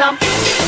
some.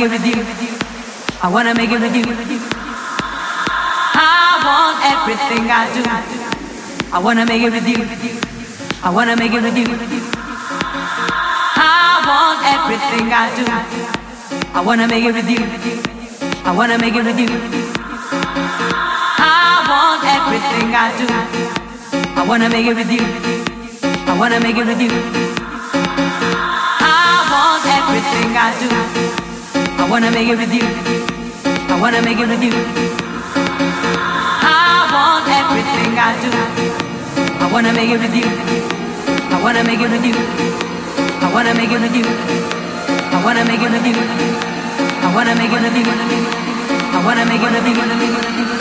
Make it with you. I wanna make it with you. I want everything I do. I wanna make it with you. I wanna make it with you. I want everything I do. I wanna make it with you. I wanna make it with you. I want everything I do. I wanna make it with you. I wanna make it with you. I want everything I do. I wanna make it with you. I wanna make it with you. I want everything I do. I wanna make it with you. I wanna make it with you. I wanna make it with you. I wanna make it with you. I wanna make it with you. I wanna make it with you.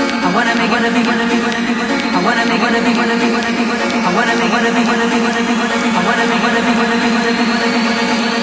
I wanna make it with you. I wanna make it with you. I wanna make it with you. I wanna make it with you. I wanna make it with you.